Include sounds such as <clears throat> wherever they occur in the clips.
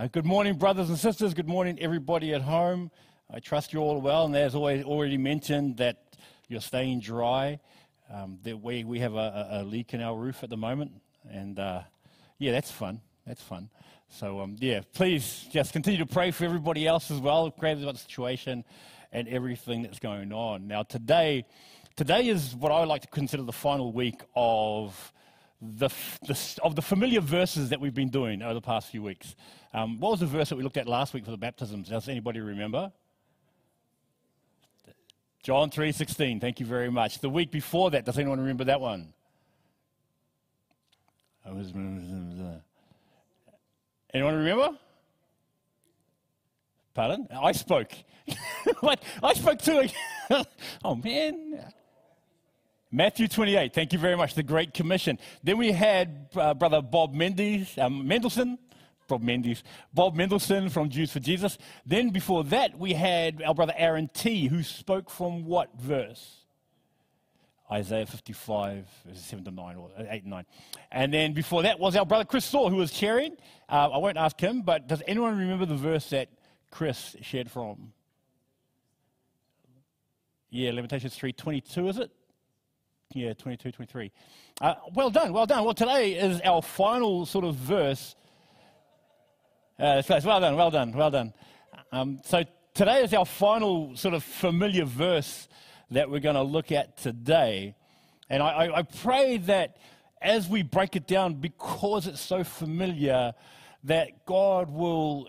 Uh, good morning, brothers and sisters. Good morning, everybody at home. I trust you all well, and as always, already mentioned that you're staying dry. Um, that we, we have a, a, leak in our roof at the moment, and uh, yeah, that's fun. That's fun. So um, yeah, please just continue to pray for everybody else as well. Pray about the situation and everything that's going on. Now today, today is what I like to consider the final week of the, the, of the familiar verses that we've been doing over the past few weeks. Um, what was the verse that we looked at last week for the baptisms? Does anybody remember? John 3:16. Thank you very much. The week before that, does anyone remember that one? Anyone remember? Pardon? I spoke. <laughs> I spoke too. <laughs> oh man. Matthew 28, thank you very much, the Great Commission. Then we had uh, Brother Bob Mendes, um, Mendelson, Bob Mendes, Bob Mendelson from Jews for Jesus. Then before that, we had our brother Aaron T, who spoke from what verse? Isaiah 55, 7 to 9, or 8 and 9. And then before that was our brother Chris Saw, who was sharing. Uh, I won't ask him, but does anyone remember the verse that Chris shared from? Yeah, Lamentations 3.22, is it? Yeah, 22, 23. Uh, well done, well done. Well, today is our final sort of verse. Uh, well done, well done, well done. Um, so today is our final sort of familiar verse that we're going to look at today. And I, I, I pray that as we break it down, because it's so familiar, that God will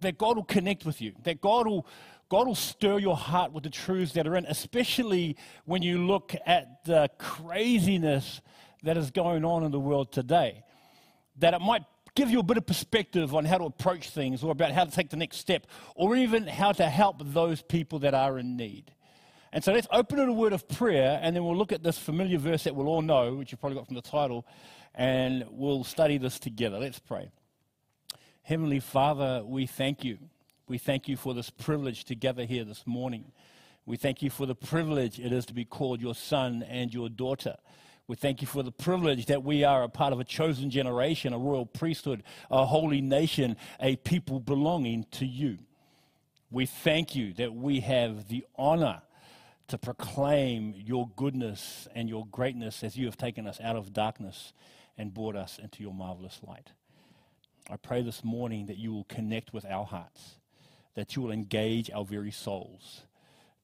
that God will connect with you, that God will God will stir your heart with the truths that are in, especially when you look at the craziness that is going on in the world today. That it might give you a bit of perspective on how to approach things or about how to take the next step or even how to help those people that are in need. And so let's open in a word of prayer and then we'll look at this familiar verse that we'll all know, which you've probably got from the title, and we'll study this together. Let's pray. Heavenly Father, we thank you we thank you for this privilege to gather here this morning. We thank you for the privilege it is to be called your son and your daughter. We thank you for the privilege that we are a part of a chosen generation, a royal priesthood, a holy nation, a people belonging to you. We thank you that we have the honor to proclaim your goodness and your greatness as you have taken us out of darkness and brought us into your marvelous light. I pray this morning that you will connect with our hearts that you will engage our very souls,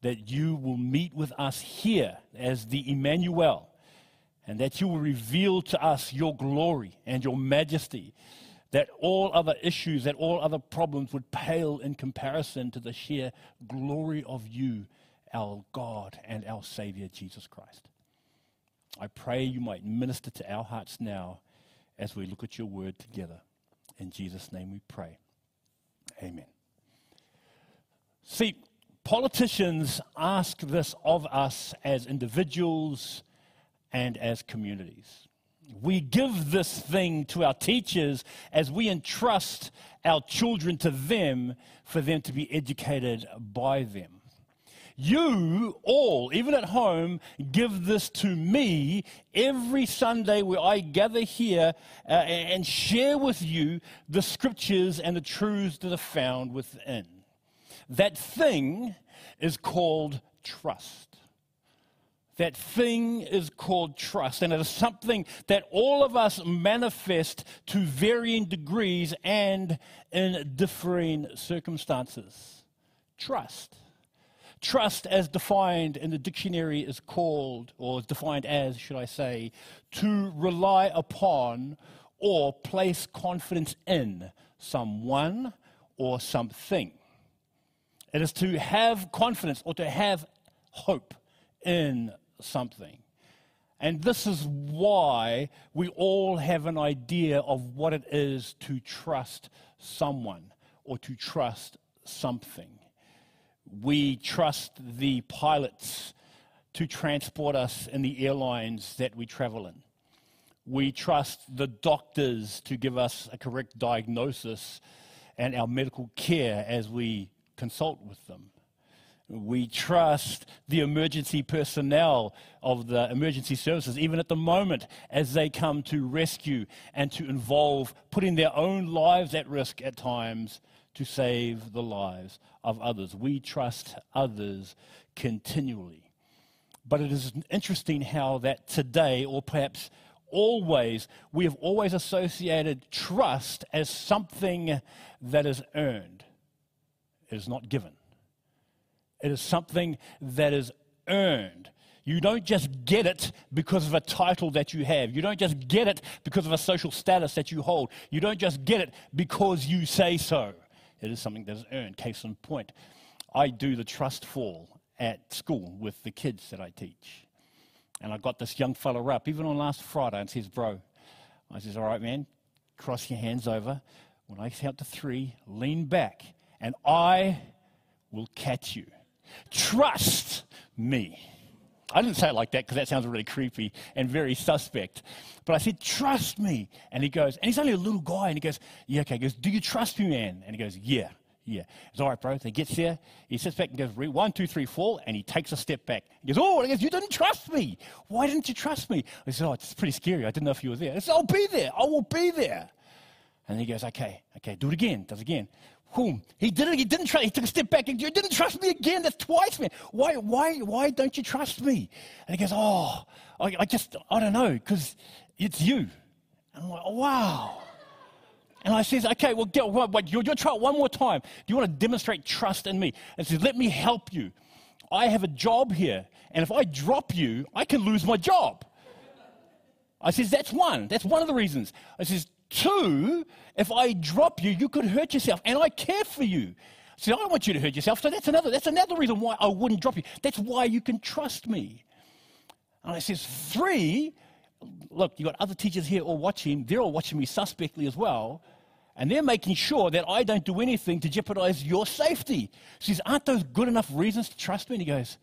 that you will meet with us here as the Emmanuel, and that you will reveal to us your glory and your majesty, that all other issues, that all other problems would pale in comparison to the sheer glory of you, our God and our Savior, Jesus Christ. I pray you might minister to our hearts now as we look at your word together. In Jesus' name we pray. Amen. See, politicians ask this of us as individuals and as communities. We give this thing to our teachers as we entrust our children to them for them to be educated by them. You all, even at home, give this to me every Sunday where I gather here uh, and share with you the scriptures and the truths that are found within. That thing is called trust. That thing is called trust, and it is something that all of us manifest to varying degrees and in differing circumstances. Trust. Trust, as defined in the dictionary, is called, or is defined as, should I say, to rely upon or place confidence in someone or something. It is to have confidence or to have hope in something. And this is why we all have an idea of what it is to trust someone or to trust something. We trust the pilots to transport us in the airlines that we travel in. We trust the doctors to give us a correct diagnosis and our medical care as we consult with them. We trust the emergency personnel of the emergency services, even at the moment, as they come to rescue and to involve putting their own lives at risk at times to save the lives of others. We trust others continually. But it is interesting how that today, or perhaps always, we have always associated trust as something that is earned, it is not given. It is something that is earned. You don't just get it because of a title that you have. You don't just get it because of a social status that you hold. You don't just get it because you say so. It is something that is earned. Case in point, I do the trust fall at school with the kids that I teach. And I got this young fella up, even on last Friday, and says, Bro, I says, All right, man, cross your hands over. When I count to three, lean back, and I will catch you. Trust me. I didn't say it like that because that sounds really creepy and very suspect. But I said, Trust me. And he goes, And he's only a little guy. And he goes, Yeah, okay. He goes, Do you trust me, man? And he goes, Yeah, yeah. It's all right, bro. So he gets there. He sits back and goes, One, two, three, four. And he takes a step back. He goes, Oh, and he goes, You didn't trust me. Why didn't you trust me? I said, Oh, it's pretty scary. I didn't know if you were there. I said, I'll be there. I will be there. And he goes, Okay, okay, do it again. Does it again whom he didn't he didn't trust he took a step back and you didn't trust me again that's twice man why why why don't you trust me and he goes oh i, I just i don't know because it's you and i'm like oh, wow and I says, okay, well, get, what, what, you'll, you'll try it one more time. Do you want to demonstrate trust in me? And says, let me help you. I have a job here, and if I drop you, I can lose my job. I says, that's one. That's one of the reasons. I says, Two, if I drop you, you could hurt yourself, and I care for you. See, I don't want you to hurt yourself, so that's another, that's another reason why I wouldn't drop you. That's why you can trust me. And I says, three, look, you've got other teachers here all watching. They're all watching me suspectly as well. And they're making sure that I don't do anything to jeopardize your safety. She says, Aren't those good enough reasons to trust me? And he goes,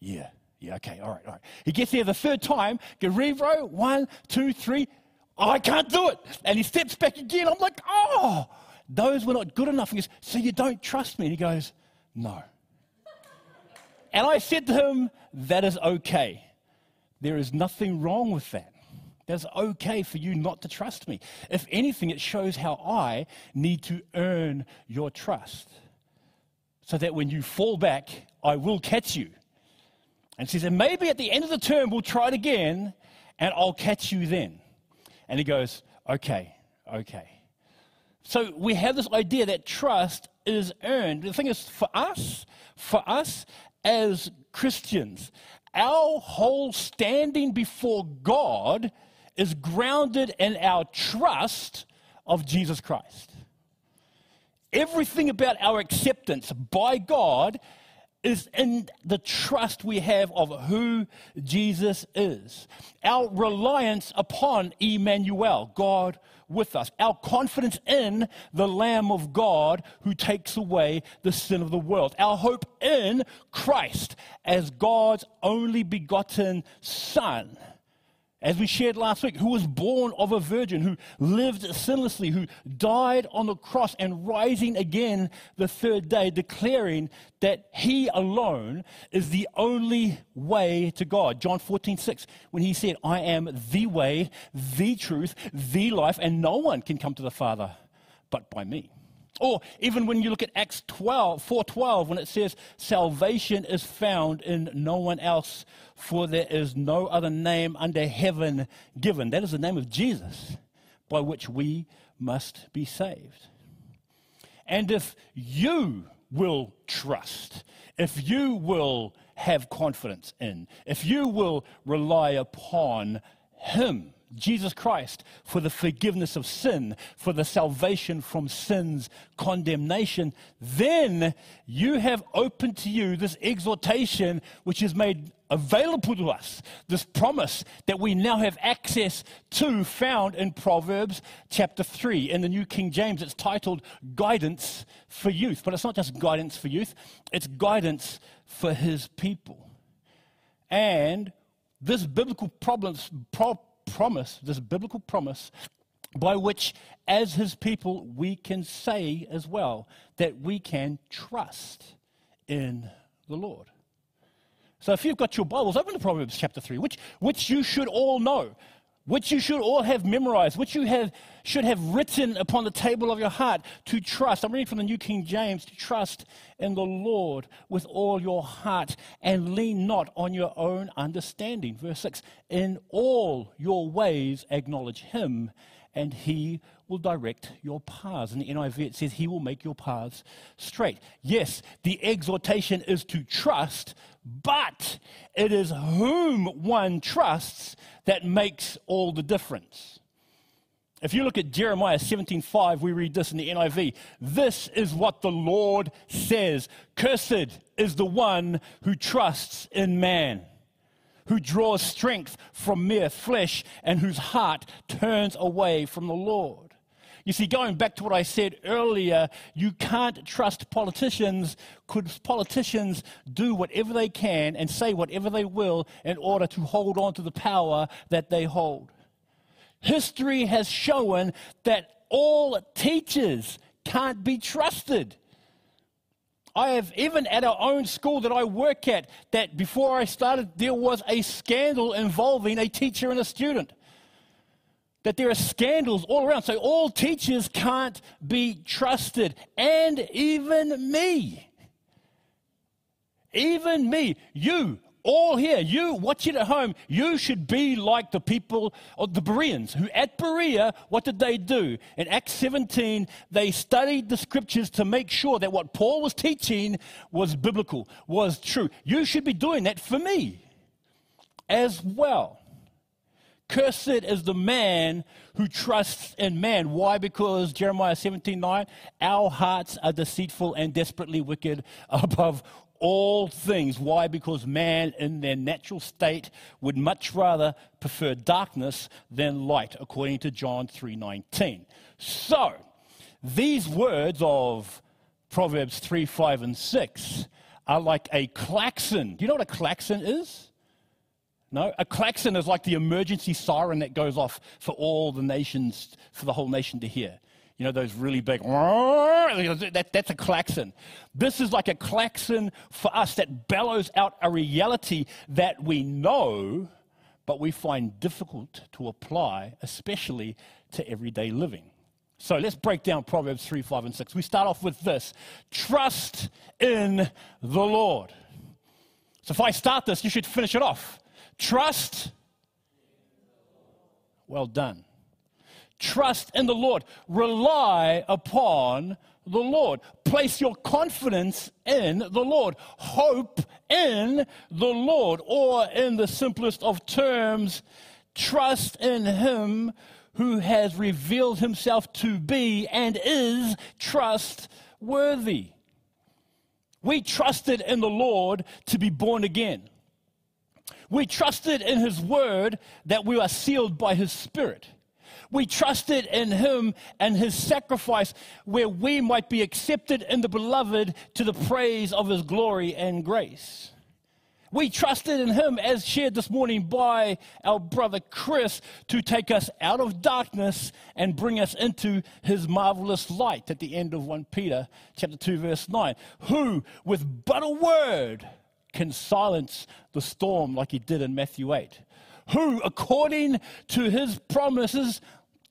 Yeah, yeah, okay, all right, all right. He gets there the third time, Garivro, one, two, three. Oh, I can't do it. And he steps back again. I'm like, oh, those were not good enough. He goes, so you don't trust me? And he goes, no. And I said to him, that is okay. There is nothing wrong with that. That's okay for you not to trust me. If anything, it shows how I need to earn your trust. So that when you fall back, I will catch you. And he says, and maybe at the end of the term, we'll try it again, and I'll catch you then. And he goes, okay, okay. So we have this idea that trust is earned. The thing is, for us, for us as Christians, our whole standing before God is grounded in our trust of Jesus Christ. Everything about our acceptance by God is in the trust we have of who Jesus is. Our reliance upon Emmanuel, God with us. Our confidence in the Lamb of God who takes away the sin of the world. Our hope in Christ as God's only begotten Son as we shared last week, who was born of a virgin, who lived sinlessly, who died on the cross and rising again the third day, declaring that he alone is the only way to God. John 14, 6, when he said, I am the way, the truth, the life, and no one can come to the Father but by me. Or even when you look at Acts 12, 4.12, when it says, salvation is found in no one else, for there is no other name under heaven given. That is the name of Jesus by which we must be saved. And if you will trust, if you will have confidence in, if you will rely upon Him, Jesus Christ for the forgiveness of sin, for the salvation from sin's condemnation, then you have opened to you this exhortation which is made available to us, this promise that we now have access to, found in Proverbs chapter 3. In the New King James, it's titled Guidance for Youth. But it's not just guidance for youth, it's guidance for his people. And this biblical problems, pro- promise, this biblical promise, by which, as his people, we can say as well that we can trust in the Lord. So if you've got your Bibles, open to Proverbs chapter 3, which, which you should all know, which you should all have memorized, which you have, should have written upon the table of your heart to trust. I'm reading from the New King James to trust in the Lord with all your heart and lean not on your own understanding. Verse 6 In all your ways acknowledge him, and he will direct your paths. In the NIV, it says, He will make your paths straight. Yes, the exhortation is to trust, but it is whom one trusts that makes all the difference. If you look at Jeremiah 17:5, we read this in the NIV. This is what the Lord says: Cursed is the one who trusts in man, who draws strength from mere flesh, and whose heart turns away from the Lord. You see, going back to what I said earlier, you can't trust politicians because politicians do whatever they can and say whatever they will in order to hold on to the power that they hold. History has shown that all teachers can't be trusted. I have, even at our own school that I work at, that before I started, there was a scandal involving a teacher and a student that there are scandals all around. So all teachers can't be trusted. And even me. Even me. You, all here, you watch it at home, you should be like the people of the Bereans who at Berea, what did they do? In Acts 17, they studied the scriptures to make sure that what Paul was teaching was biblical, was true. You should be doing that for me as well. Cursed is the man who trusts in man. Why? Because Jeremiah 17 9, our hearts are deceitful and desperately wicked <laughs> above all things. Why? Because man in their natural state would much rather prefer darkness than light, according to John 3:19. So, these words of Proverbs 3, 5, and 6 are like a klaxon. Do you know what a klaxon is? No, a klaxon is like the emergency siren that goes off for all the nations, for the whole nation to hear. You know, those really big, that, that's a klaxon. This is like a klaxon for us that bellows out a reality that we know, but we find difficult to apply, especially to everyday living. So let's break down Proverbs 3, 5, and 6. We start off with this trust in the Lord. So if I start this, you should finish it off. Trust. Well done. Trust in the Lord. Rely upon the Lord. Place your confidence in the Lord. Hope in the Lord. Or, in the simplest of terms, trust in Him who has revealed Himself to be and is trustworthy. We trusted in the Lord to be born again. We trusted in His Word that we are sealed by His Spirit. We trusted in Him and His sacrifice where we might be accepted in the beloved to the praise of His glory and grace. We trusted in Him, as shared this morning by our brother Chris, to take us out of darkness and bring us into His marvelous light at the end of 1 Peter chapter 2, verse 9. Who, with but a word, can silence the storm like he did in Matthew 8. Who, according to his promises,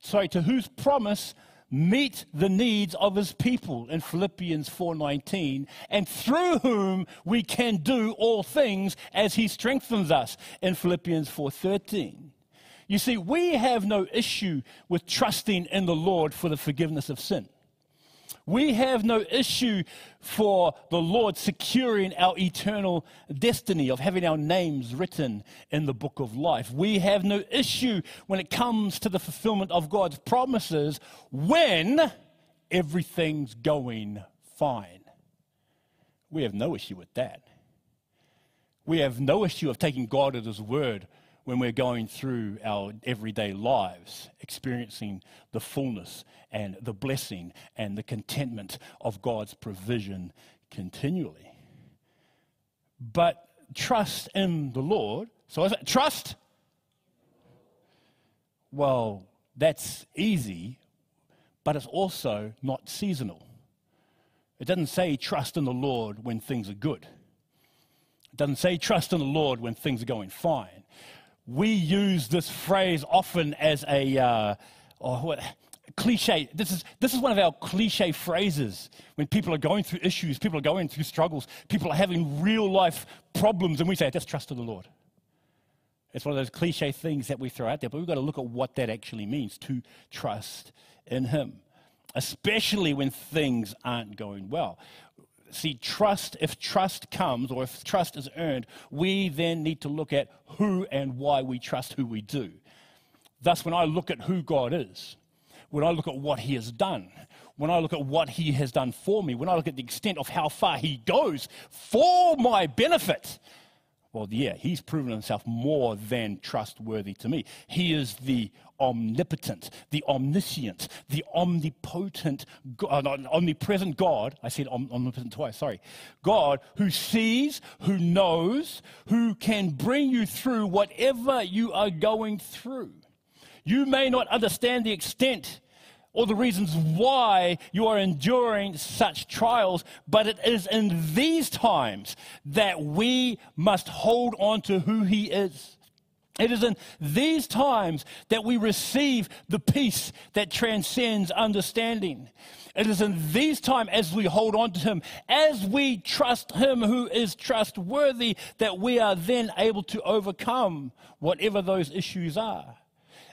sorry, to whose promise meet the needs of his people in Philippians 4:19 and through whom we can do all things as he strengthens us in Philippians 4:13. You see, we have no issue with trusting in the Lord for the forgiveness of sin. We have no issue for the Lord securing our eternal destiny of having our names written in the book of life. We have no issue when it comes to the fulfillment of God's promises when everything's going fine. We have no issue with that. We have no issue of taking God at His word when we're going through our everyday lives, experiencing the fullness and the blessing and the contentment of God's provision continually. But trust in the Lord. So, is it trust? Well, that's easy, but it's also not seasonal. It doesn't say trust in the Lord when things are good. It doesn't say trust in the Lord when things are going fine. We use this phrase often as a, uh, oh, what, cliche. This is, this is one of our cliche phrases when people are going through issues, people are going through struggles, people are having real life problems, and we say, just trust in the Lord. It's one of those cliche things that we throw out there, but we've got to look at what that actually means to trust in Him, especially when things aren't going well. See, trust, if trust comes or if trust is earned, we then need to look at who and why we trust who we do. Thus, when I look at who God is, when I look at what He has done, when I look at what He has done for me, when I look at the extent of how far He goes for my benefit, well, yeah, he's proven himself more than trustworthy to me. He is the omnipotent, the omniscient, the omnipotent, uh, omnipresent God. I said omnipotent twice, sorry. God who sees, who knows, who can bring you through whatever you are going through. You may not understand the extent or the reasons why you are enduring such trials, but it is in these times that we must hold on to who He is. It is in these times that we receive the peace that transcends understanding. It is in these times as we hold on to Him, as we trust Him who is trustworthy, that we are then able to overcome whatever those issues are.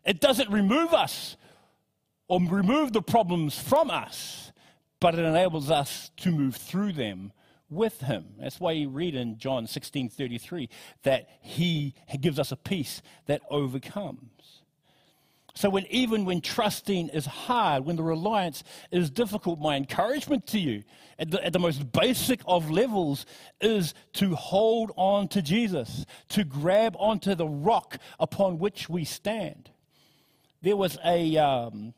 It doesn't remove us or remove the problems from us, but it enables us to move through them with him. That's why you read in John 16 33 that he gives us a peace that overcomes. So, when, even when trusting is hard, when the reliance is difficult, my encouragement to you at the, at the most basic of levels is to hold on to Jesus, to grab onto the rock upon which we stand. There was a, um,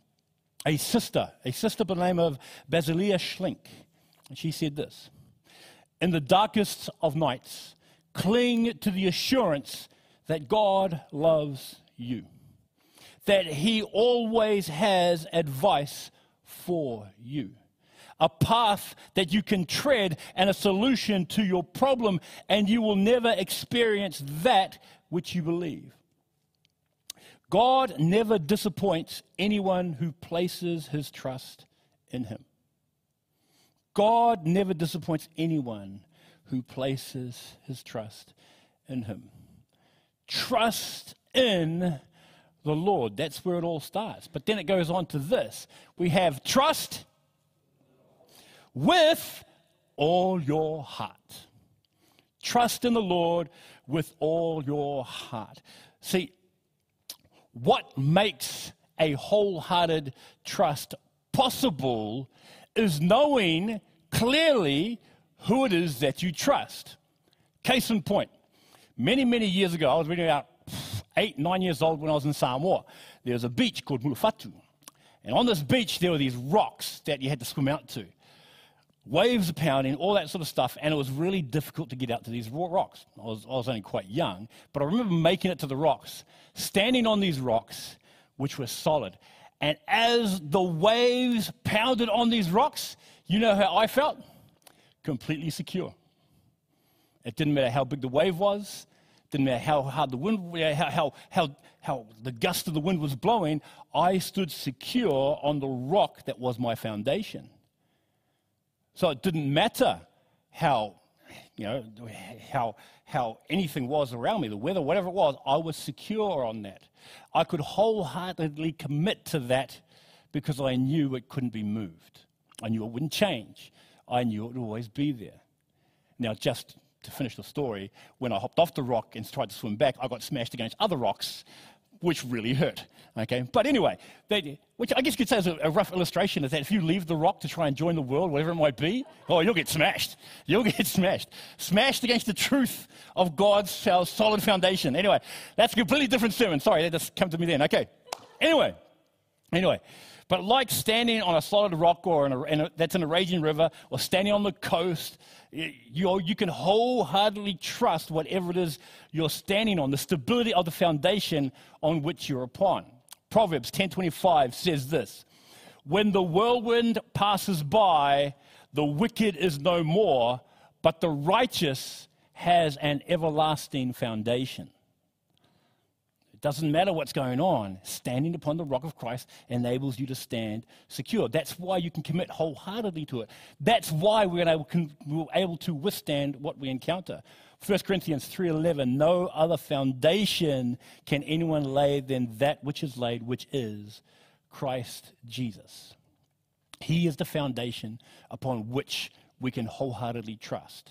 a sister, a sister by the name of Basilea Schlink. And she said this In the darkest of nights, cling to the assurance that God loves you, that He always has advice for you. A path that you can tread and a solution to your problem, and you will never experience that which you believe. God never disappoints anyone who places his trust in him. God never disappoints anyone who places his trust in him. Trust in the Lord. That's where it all starts. But then it goes on to this we have trust with all your heart. Trust in the Lord with all your heart. See, what makes a wholehearted trust possible is knowing clearly who it is that you trust. Case in point, many, many years ago, I was reading about eight, nine years old when I was in Samoa. There was a beach called Mulufatu. And on this beach, there were these rocks that you had to swim out to. Waves are pounding, all that sort of stuff, and it was really difficult to get out to these rocks. I was, I was only quite young, but I remember making it to the rocks standing on these rocks, which were solid. And as the waves pounded on these rocks, you know how I felt? Completely secure. It didn't matter how big the wave was, didn't matter how hard the wind, how, how, how, how the gust of the wind was blowing, I stood secure on the rock that was my foundation. So it didn't matter how you know, how, how anything was around me, the weather, whatever it was, I was secure on that. I could wholeheartedly commit to that because I knew it couldn't be moved. I knew it wouldn't change. I knew it would always be there. Now, just to finish the story, when I hopped off the rock and tried to swim back, I got smashed against other rocks which really hurt. Okay, but anyway, they, which I guess you could say is a, a, rough illustration is that if you leave the rock to try and join the world, whatever it might be, oh, you'll get smashed. <laughs> You'll get smashed. Smashed against the truth of God's solid foundation. Anyway, that's a completely different sermon. Sorry, that just came to me then. Okay. Anyway, anyway. But like standing on a solid rock or in a, in a, that's in a raging river or standing on the coast, you, you can wholeheartedly trust whatever it is you're standing on, the stability of the foundation on which you're upon. Proverbs 10:25 says this: "When the whirlwind passes by, the wicked is no more, but the righteous has an everlasting foundation. Doesn't matter what's going on, standing upon the rock of Christ enables you to stand secure. That's why you can commit wholeheartedly to it. That's why we're able, we're able to withstand what we encounter. 1 Corinthians 3:11 No other foundation can anyone lay than that which is laid which is Christ Jesus. He is the foundation upon which we can wholeheartedly trust.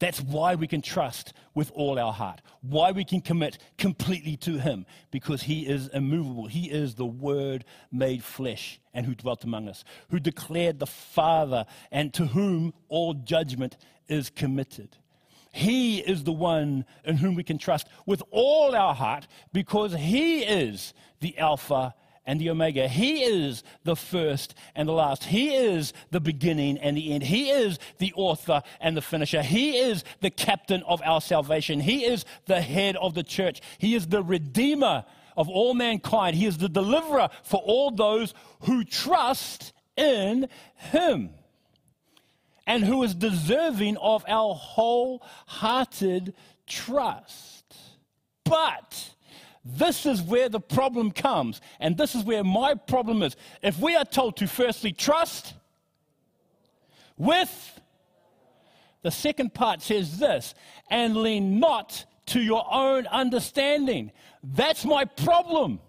That's why we can trust with all our heart, why we can commit completely to Him, because He is immovable. He is the Word made flesh and who dwelt among us, who declared the Father, and to whom all judgment is committed. He is the one in whom we can trust with all our heart because He is the Alpha and the Omega. He is the first and the last. He is the beginning and the end. He is the author and the finisher. He is the captain of our salvation. He is the head of the church. He is the redeemer of all mankind. He is the deliverer for all those who trust in Him and who is deserving of our wholehearted trust. But this is where the problem comes, and this is where my problem is. If we are told to firstly trust with, the second part says this, and lean not to your own understanding. That's my problem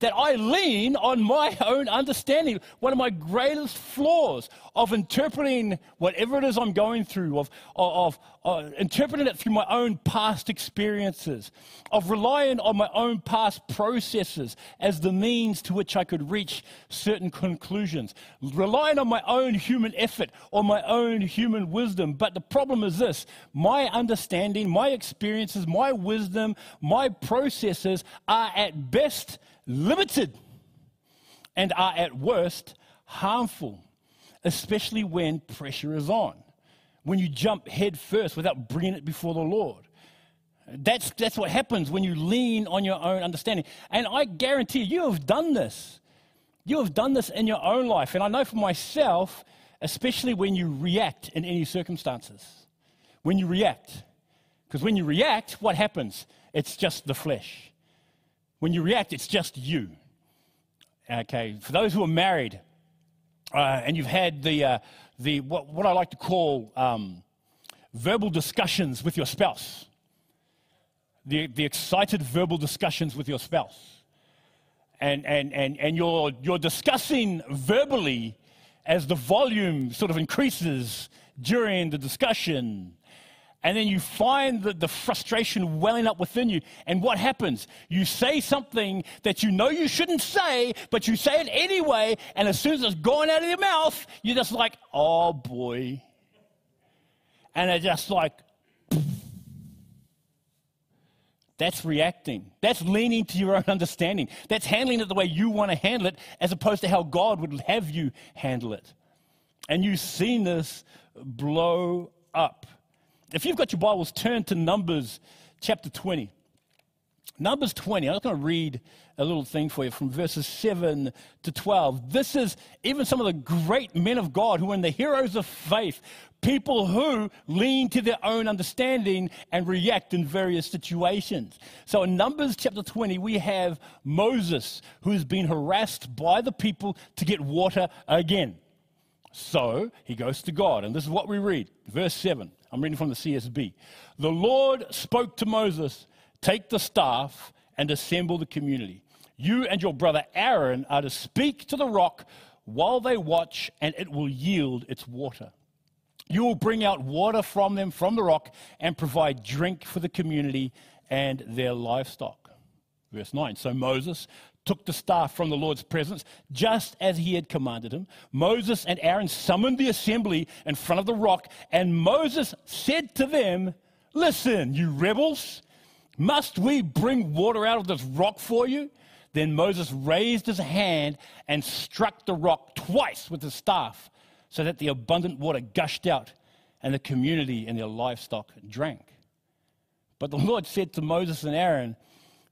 that I lean on my <laughs> own understanding. One of my greatest flaws of interpreting whatever it is I'm going through, of, of, of uh, interpreting it through my own past experiences, of relying on my own past processes as the means to which I could reach certain conclusions, relying on my own human effort or my own human wisdom. But the problem is this my understanding, my experiences, my wisdom, my processes are at best limited and are at worst harmful, especially when pressure is on, when you jump head first without bringing it before the Lord. That's, that's what happens when you lean on your own understanding. And I guarantee you, you have done this. You have done this in your own life. And I know for myself, especially when you react in any circumstances. When you react. Because when you react, what happens? It's just the flesh. When you react, it's just you. Okay, for those who are married uh, and you've had the, uh, the what, what I like to call um, verbal discussions with your spouse, the, the excited verbal discussions with your spouse, and, and, and, and you're, you're discussing verbally as the volume sort of increases during the discussion and then you find the, the frustration welling up within you. And what happens? You say something that you know you shouldn't say, but you say it anyway. And as soon as it's going out of your mouth, you're just like, oh boy. And it's just like, that's reacting. That's leaning to your own <laughs> understanding. That's handling it the way you want to handle it, as opposed to how God would have you handle it. And you've seen this blow up. If you've got your Bibles, turn to Numbers chapter 20. Numbers 20, I'm just going to read a little thing for you from verses 7 to 12. This is even some of the great men of God who are in the heroes of faith, people who lean to their own understanding and react in various situations. So in Numbers chapter 20, we have Moses who has been harassed by the people to get water again. So he goes to God, and this is what we read. Verse 7. I'm reading from the CSB. The Lord spoke to Moses Take the staff and assemble the community. You and your brother Aaron are to speak to the rock while they watch, and it will yield its water. You will bring out water from them from the rock and provide drink for the community and their livestock. Verse 9 So Moses took the staff from the Lord's presence, just as he had commanded him. Moses and Aaron summoned the assembly in front of the rock, and Moses said to them, Listen, you rebels, must we bring water out of this rock for you? Then Moses raised his hand and struck the rock twice with his staff, so that the abundant water gushed out, and the community and their livestock drank. But the <laughs> Lord said to Moses and Aaron,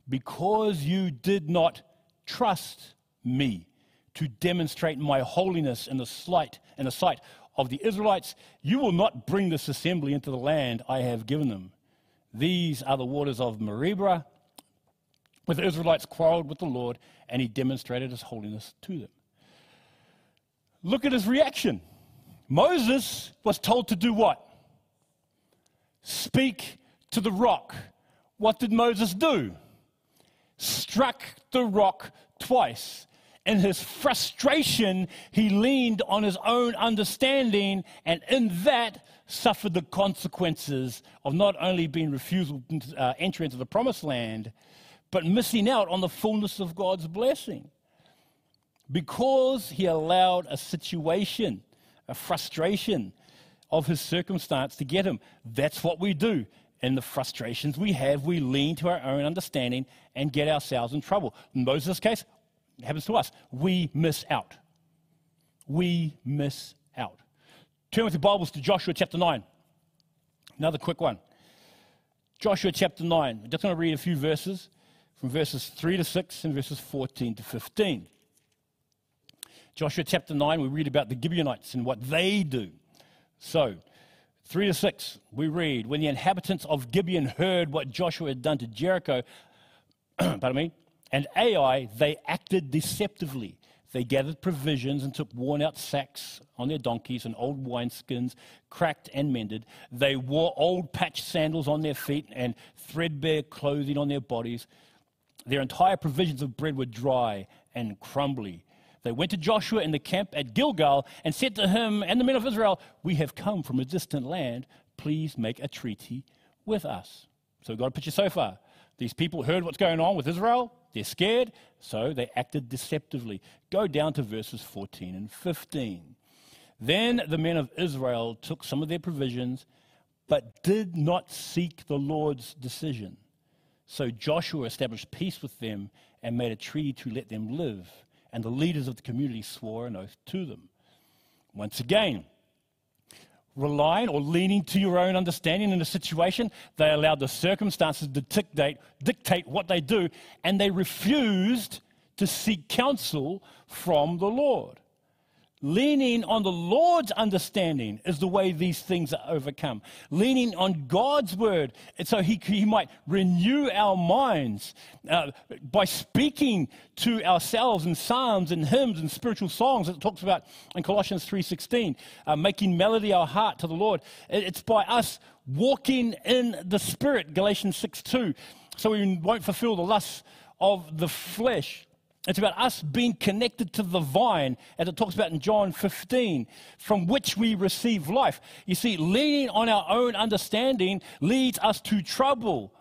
Because you did not trust me to demonstrate my holiness in the sight, in the sight of the Israelites, You will not bring this assembly into the land I have given them. These are the waters of Meribah, where the Israelites quarreled with the Lord, and he demonstrated his holiness to them. Look at his reaction. Moses was told to do what? Speak to the rock. What did Moses do? Struck the rock twice. In his frustration, he leaned on his own understanding, and in that, suffered the consequences of not only being refusal uh, enter into the promised land, but missing out on the fullness of God's blessing. Because he allowed a situation, a frustration of his circumstance to get him. That's what we do. In the frustrations we have, we lean to our own understanding and get ourselves in trouble. In Moses' case, it happens to us. We miss out. We miss out. Turn with your Bibles to Joshua chapter 9. Another quick one. Joshua chapter 9. I'm just going to read a few verses from verses 3 to 6 and verses 14 to 15. Joshua chapter 9, we read about the Gibeonites and what they do. So, 3 to 6, we read, When the inhabitants of Gibeon heard what Joshua had done to Jericho, <clears throat> pardon me, and Ai, they acted deceptively. They gathered provisions and took worn out sacks on their donkeys and old wineskins, cracked and mended. They wore old patched sandals on their feet and threadbare clothing on their bodies. Their entire provisions of bread were dry and crumbly. They went to Joshua in the camp at Gilgal and said to him and the men of Israel, We have come from a distant land. Please make a treaty with us. So we've got a picture so far. These people heard what's going on with Israel. They're scared, so they acted deceptively. Go down to verses 14 and 15. Then the men of Israel took some of their provisions, but did not seek the Lord's decision. So Joshua established peace with them and made a treaty to let them live. And the leaders of the community swore an oath to them. Once again, relying or leaning to your own understanding in a situation. They allowed the circumstances to dictate, dictate what they do, and they refused to seek counsel from the Lord. Leaning on the Lord's understanding is the way these things are overcome. Leaning on God's word, so He, he might renew our minds uh, by speaking to ourselves in psalms and hymns and spiritual songs that it talks about in Colossians 3.16, uh, making melody our heart to the Lord. It's by us walking in the Spirit, Galatians 6.2, so we won't fulfill the lusts of the flesh. It's about us being connected to the vine, as it talks about in John 15, from which we receive life. You see, leaning on our own understanding leads us to trouble.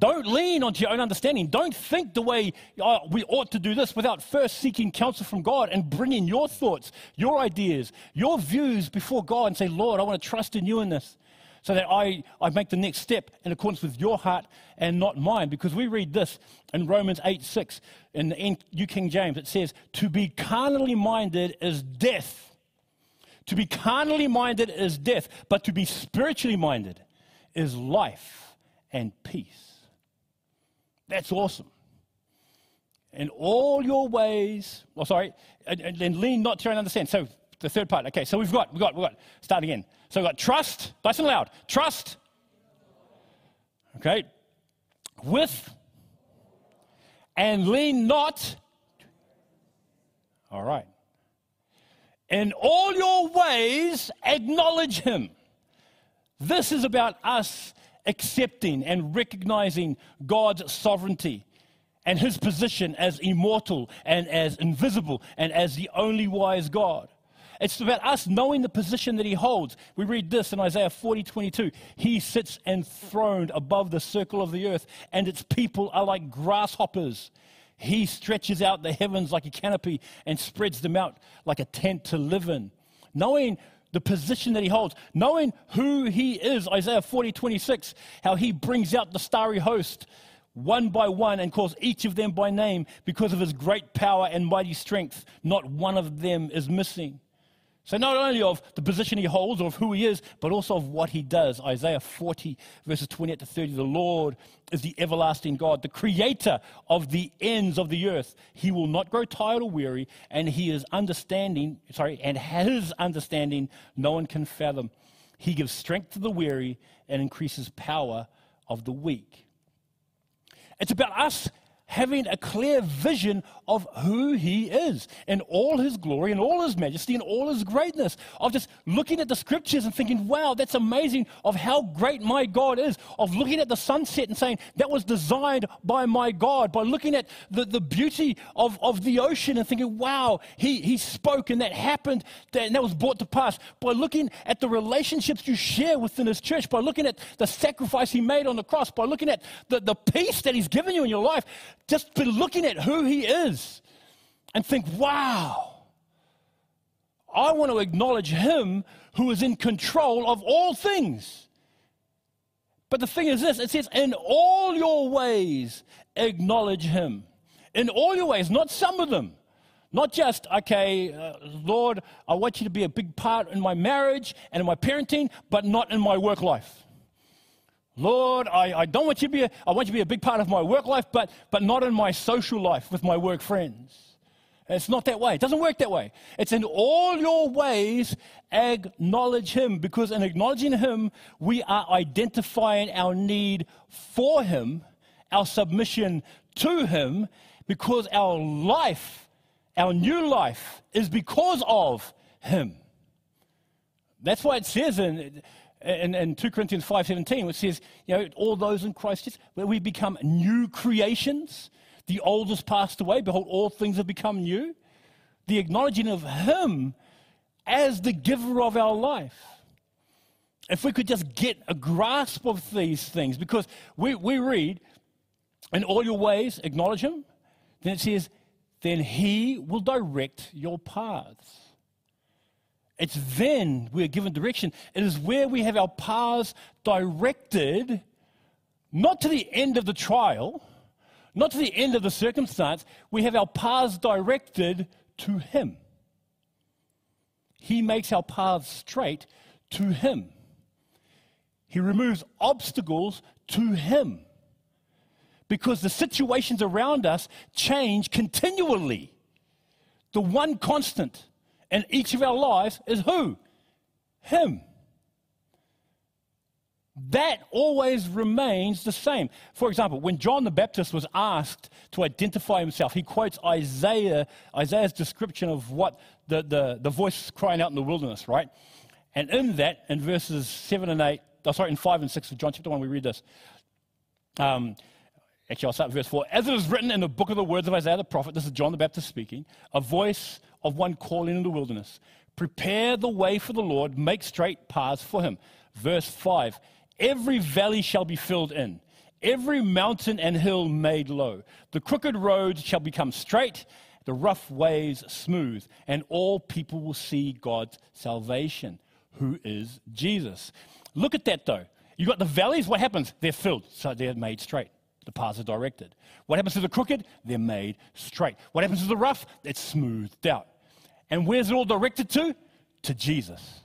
Don't lean onto your own understanding. Don't think the way oh, we ought to do this without first seeking counsel from God and bringing your thoughts, your ideas, your views before God and say, Lord, I want to trust in you in this so that I, I make the next step in accordance with your heart and not mine. Because we read this in Romans 8 6 in the New King James. It says, To be carnally minded is death. To be carnally minded is death, but to be spiritually minded is life and peace. That's awesome. In all your ways, well, sorry, and, and lean not to your own understand. So the third part. Okay, so we've got, we've got, we've got, start again. So we've got trust, nice and loud. Trust. Okay. With and lean not. All right. In all your ways, acknowledge him. This is about us accepting and recognizing God's sovereignty and his position as immortal and as invisible and as the only wise God. It's about us knowing the position that he holds. We read this in Isaiah 40 22. He sits enthroned above the circle of the earth, and its people are like grasshoppers. He stretches out the heavens like a canopy and spreads them out like a tent to live in. Knowing the position that he holds, knowing who he is, Isaiah 40 26, how he brings out the starry host one by one and calls each of them by name because of his great power and mighty strength. Not one of them is missing. So, not only of the position he holds or of who he is, but also of what he does. Isaiah 40, verses 28 to 30 The Lord is the everlasting God, the creator of the ends of the earth. He will not grow tired or weary, and he is understanding, sorry, and his understanding no one can fathom. He gives strength to the weary and increases power of the weak. It's about us having a clear vision of who he is in all his glory and all his majesty and all his greatness. Of just looking at the scriptures and thinking, wow, that's amazing of how great my God is. Of looking at the sunset and saying, that was designed by my God. By looking at the, the beauty of, of the ocean and thinking, wow, he, he spoke and that happened that, and that was brought to pass. By looking at the relationships you share within his church. By looking at the sacrifice he made on the cross. By looking at the, the peace that he's given you in your life just been looking at who he is and think, wow, I want to acknowledge him who is in control of all things. But the thing is this it says, in all your ways, acknowledge him. In all your ways, not some of them. Not just, okay, uh, Lord, I want you to be a big part in my marriage and in my parenting, but not in my work life. Lord, I, I don't want you to be a, I want you to be a big part of my work life, but, but not in my social life with my work friends. It's not that way. It doesn't work that way. It's in all your ways, acknowledge Him, because in acknowledging Him, we are identifying our need for Him, our submission to Him, because our life, our new life, is because of Him. That's why it says in in, in 2 Corinthians 5.17, which says, you know, all those in Christ Jesus, where we become new creations. The old has passed away. Behold, all things have become new. The acknowledging of Him as the giver of our life. If we could just get a grasp of these things, because we, we read, in all your ways, acknowledge Him. Then it says, then He will direct your paths. It's then we're given direction. It is where we have our paths directed, not to the end of the trial, not to the end of the circumstance. We have our paths directed to Him. He makes our paths straight to Him. He removes obstacles to Him. Because the situations around us change continually. The one constant in each of our lives is who? Him. That always remains the same. For example, when John the Baptist was asked to identify himself, he quotes Isaiah, Isaiah's description of what the, the, the voice crying out in the wilderness, right? And in that, in verses 7 and 8, oh, sorry, in 5 and 6 of John chapter 1, we read this. Um, actually, I'll start verse 4. As it is written in the book of the words of Isaiah the prophet, this is John the Baptist speaking, a voice of one calling in the wilderness. Prepare the way for the Lord, make straight paths for him. Verse 5 Every valley shall be filled in, every mountain and hill made low. The crooked roads shall become straight, the rough ways smooth, and all people will see God's salvation, who is Jesus. Look at that though. You've got the valleys, what happens? They're filled, so they're made straight. The paths are directed. What happens to the crooked? They're made straight. What happens to the rough? It's smoothed out. And where's it all directed to? To Jesus.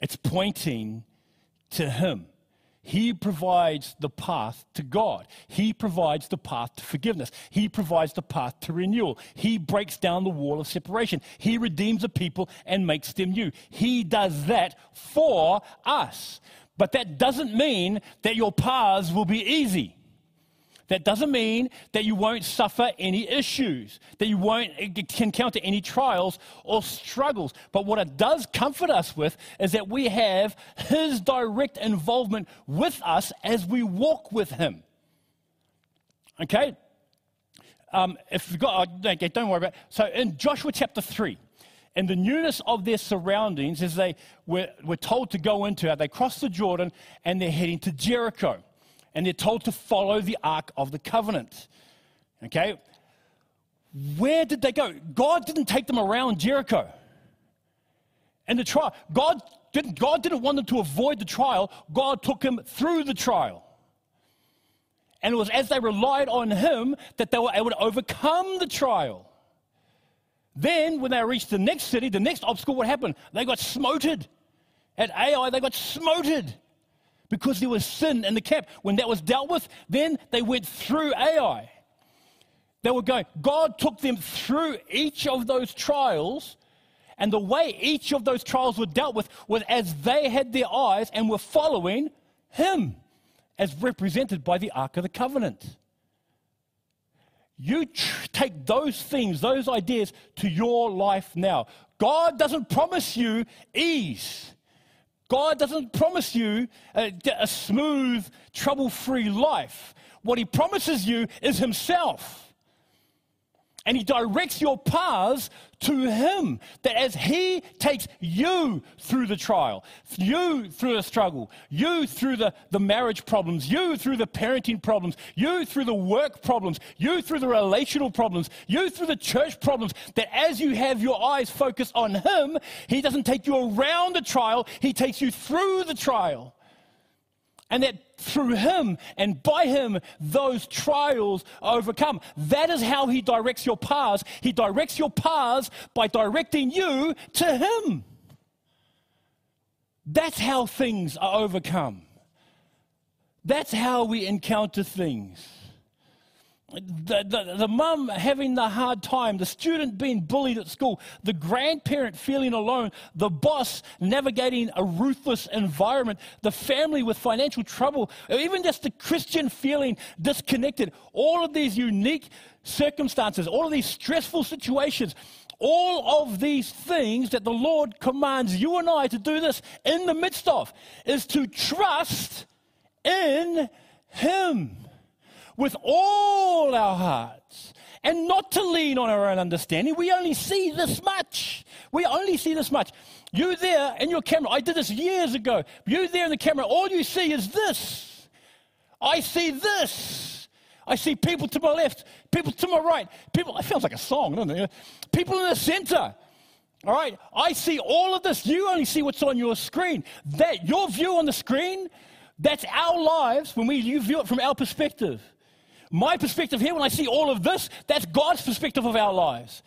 It's pointing to Him. He provides the path to God. He provides the path to forgiveness. He provides the path to renewal. He breaks down the wall of separation. He redeems a people and makes them new. He does that for us. But that doesn't mean that your paths will be easy. That doesn't mean that you won't suffer any issues, that you won't encounter any trials or struggles. But what it does comfort us with is that we have His direct involvement with us as we walk with Him. Okay? Um, if you've got, okay, don't worry about it. So in Joshua chapter 3, in the newness of their surroundings, as they were, were told to go into they cross the Jordan and they're heading to Jericho and they're told to follow the Ark of the Covenant. Okay? Where did they go? God didn't take them around Jericho. And the trial, God didn't, God didn't want them to avoid the trial, God took them through the trial. And it was as they relied on Him that they were able to overcome the trial. Then, when they reached the next city, the next obstacle, what happened? They got smoted. At Ai, they got smoted because there was sin in the camp. When that was dealt with, then they went through Ai. They were going, God took them through each of those trials, and the way each of those trials were dealt with was as they had their eyes and were following Him, as represented by the Ark of the Covenant. You tr- take those things, those ideas to your life now. God doesn't promise you ease. God doesn't promise you a, a smooth, trouble free life. What He promises you is Himself and he directs your paths to him. That as he takes you through the trial, you through the struggle, you through the, the marriage problems, you through the parenting problems, you through the work problems, you through the relational problems, you through the church problems, that as you have your eyes focused on him, he doesn't take you around the trial, he takes you through the trial. And that through him and by him, those trials are overcome. That is how he directs your paths. He directs your paths by directing you to him. That's how things are overcome. That's how we encounter things the, the, the mum having the hard time, the student being bullied at school, the grandparent feeling alone, the boss navigating a ruthless environment, the family with financial trouble, even just the Christian feeling disconnected. All of these unique circumstances, all of these stressful situations, all of these things that the Lord commands you and I to do this in the midst of is to trust in Him with all our hearts and not to lean on our own understanding. We only see this much. We only see this much. You there in your camera, I did this years ago. You there in the camera, all you see is this. I see this. I see people to my left, people to my right, people, it sounds like a song, doesn't it? People in the center. All right, I see all of this. You only see what's on your screen. That your view on the screen, that's our lives when we you view it from our perspective. My perspective here, when I see all of this, that's God's perspective of our lives.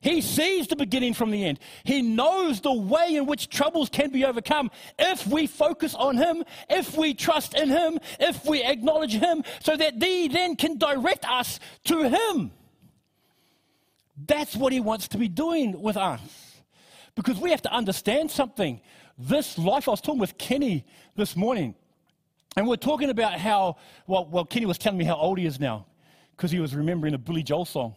He sees the beginning from the end. He knows the way in which troubles can be overcome if we focus on Him, if we trust in Him, if we acknowledge Him, so that He then can direct us to Him. That's what He wants to be doing with us. Because we have to understand something. This life, I was talking with Kenny this morning. And we're talking about how, well, well Kenny was telling me how old he is now because he was remembering a Billy Joel song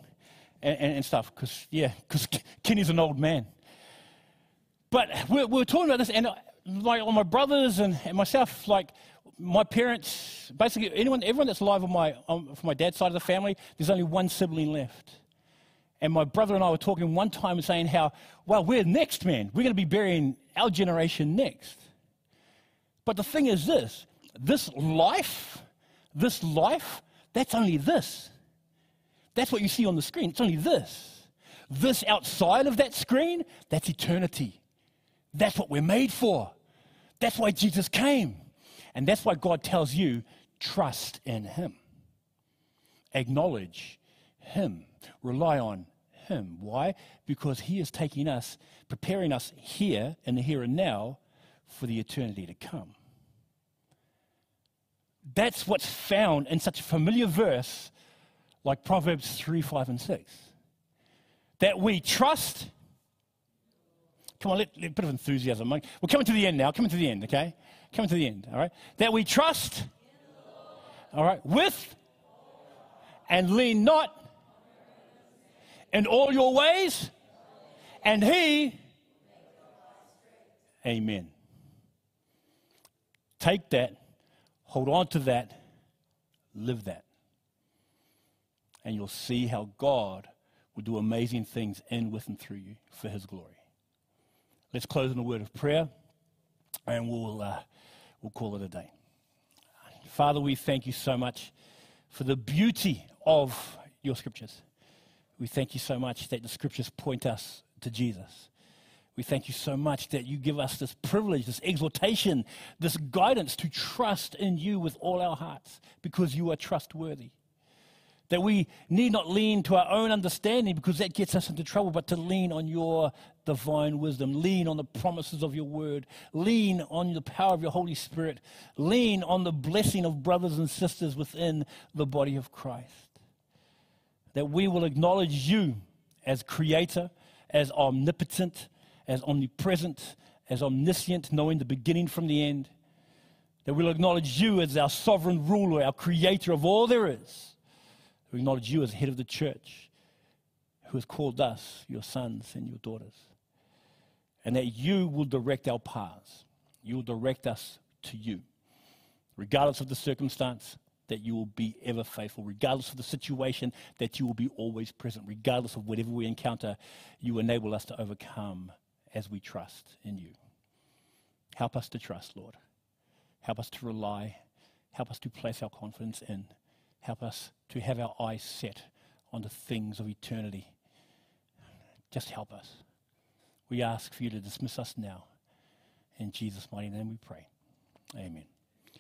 and, and, and stuff. Because, yeah, because Kenny's an old man. But we're, we're talking about this, and uh, like all my brothers and, and myself, like my parents, basically anyone, everyone that's alive on my, from my dad's side of the family, there's only one sibling left. And my brother and I were talking one time saying how, well, we're next, man. We're going to be burying our generation next. But the thing is this this life, this life, that's only this. That's what you see on the screen. It's only this. This outside of that screen, that's eternity. That's what we're made for. That's why Jesus came. And that's why God tells you trust in Him, acknowledge Him, rely on Him. Why? Because He is taking us, preparing us here in the here and now for the eternity to come. That's what's found in such a familiar verse like Proverbs 3, 5, and 6. That we trust. Come on, let, let, a bit of enthusiasm. We're coming to the end now. Coming to the end, okay? Coming to the end, all right? That we trust, all right, with and lean not in all your ways, and He, Amen. Take that Hold on to that, live that. And you'll see how God will do amazing things in, with, and through you for His glory. Let's close in a word of prayer, and we'll, uh, we'll call it a day. Father, we thank you so much for the beauty of your scriptures. We thank you so much that the scriptures point us to Jesus. We thank you so much that you give us this privilege, this exhortation, this guidance to trust in you with all our hearts because you are trustworthy. That we need not lean to our own understanding because that gets us into trouble, but to lean on your divine wisdom, lean on the promises of your word, lean on the power of your Holy Spirit, lean on the blessing of brothers and sisters within the body of Christ. That we will acknowledge you as creator, as omnipotent, as omnipresent, as omniscient, knowing the beginning from the end. That we'll acknowledge you as our sovereign ruler, our creator of all there is we acknowledge you as head of the church who has called us your sons and your daughters. And that you will direct our paths. You will direct us to you. Regardless of the circumstance, that you will be ever faithful. Regardless of the situation, that you will be always present. Regardless of whatever we encounter, you enable us to overcome as we trust in you. Help us to trust, Lord. Help us to rely. Help us to place our confidence in. Help us to have our eyes set on the things of eternity. Just help us. We ask for you to dismiss us now. In Jesus' mighty name we pray. Amen.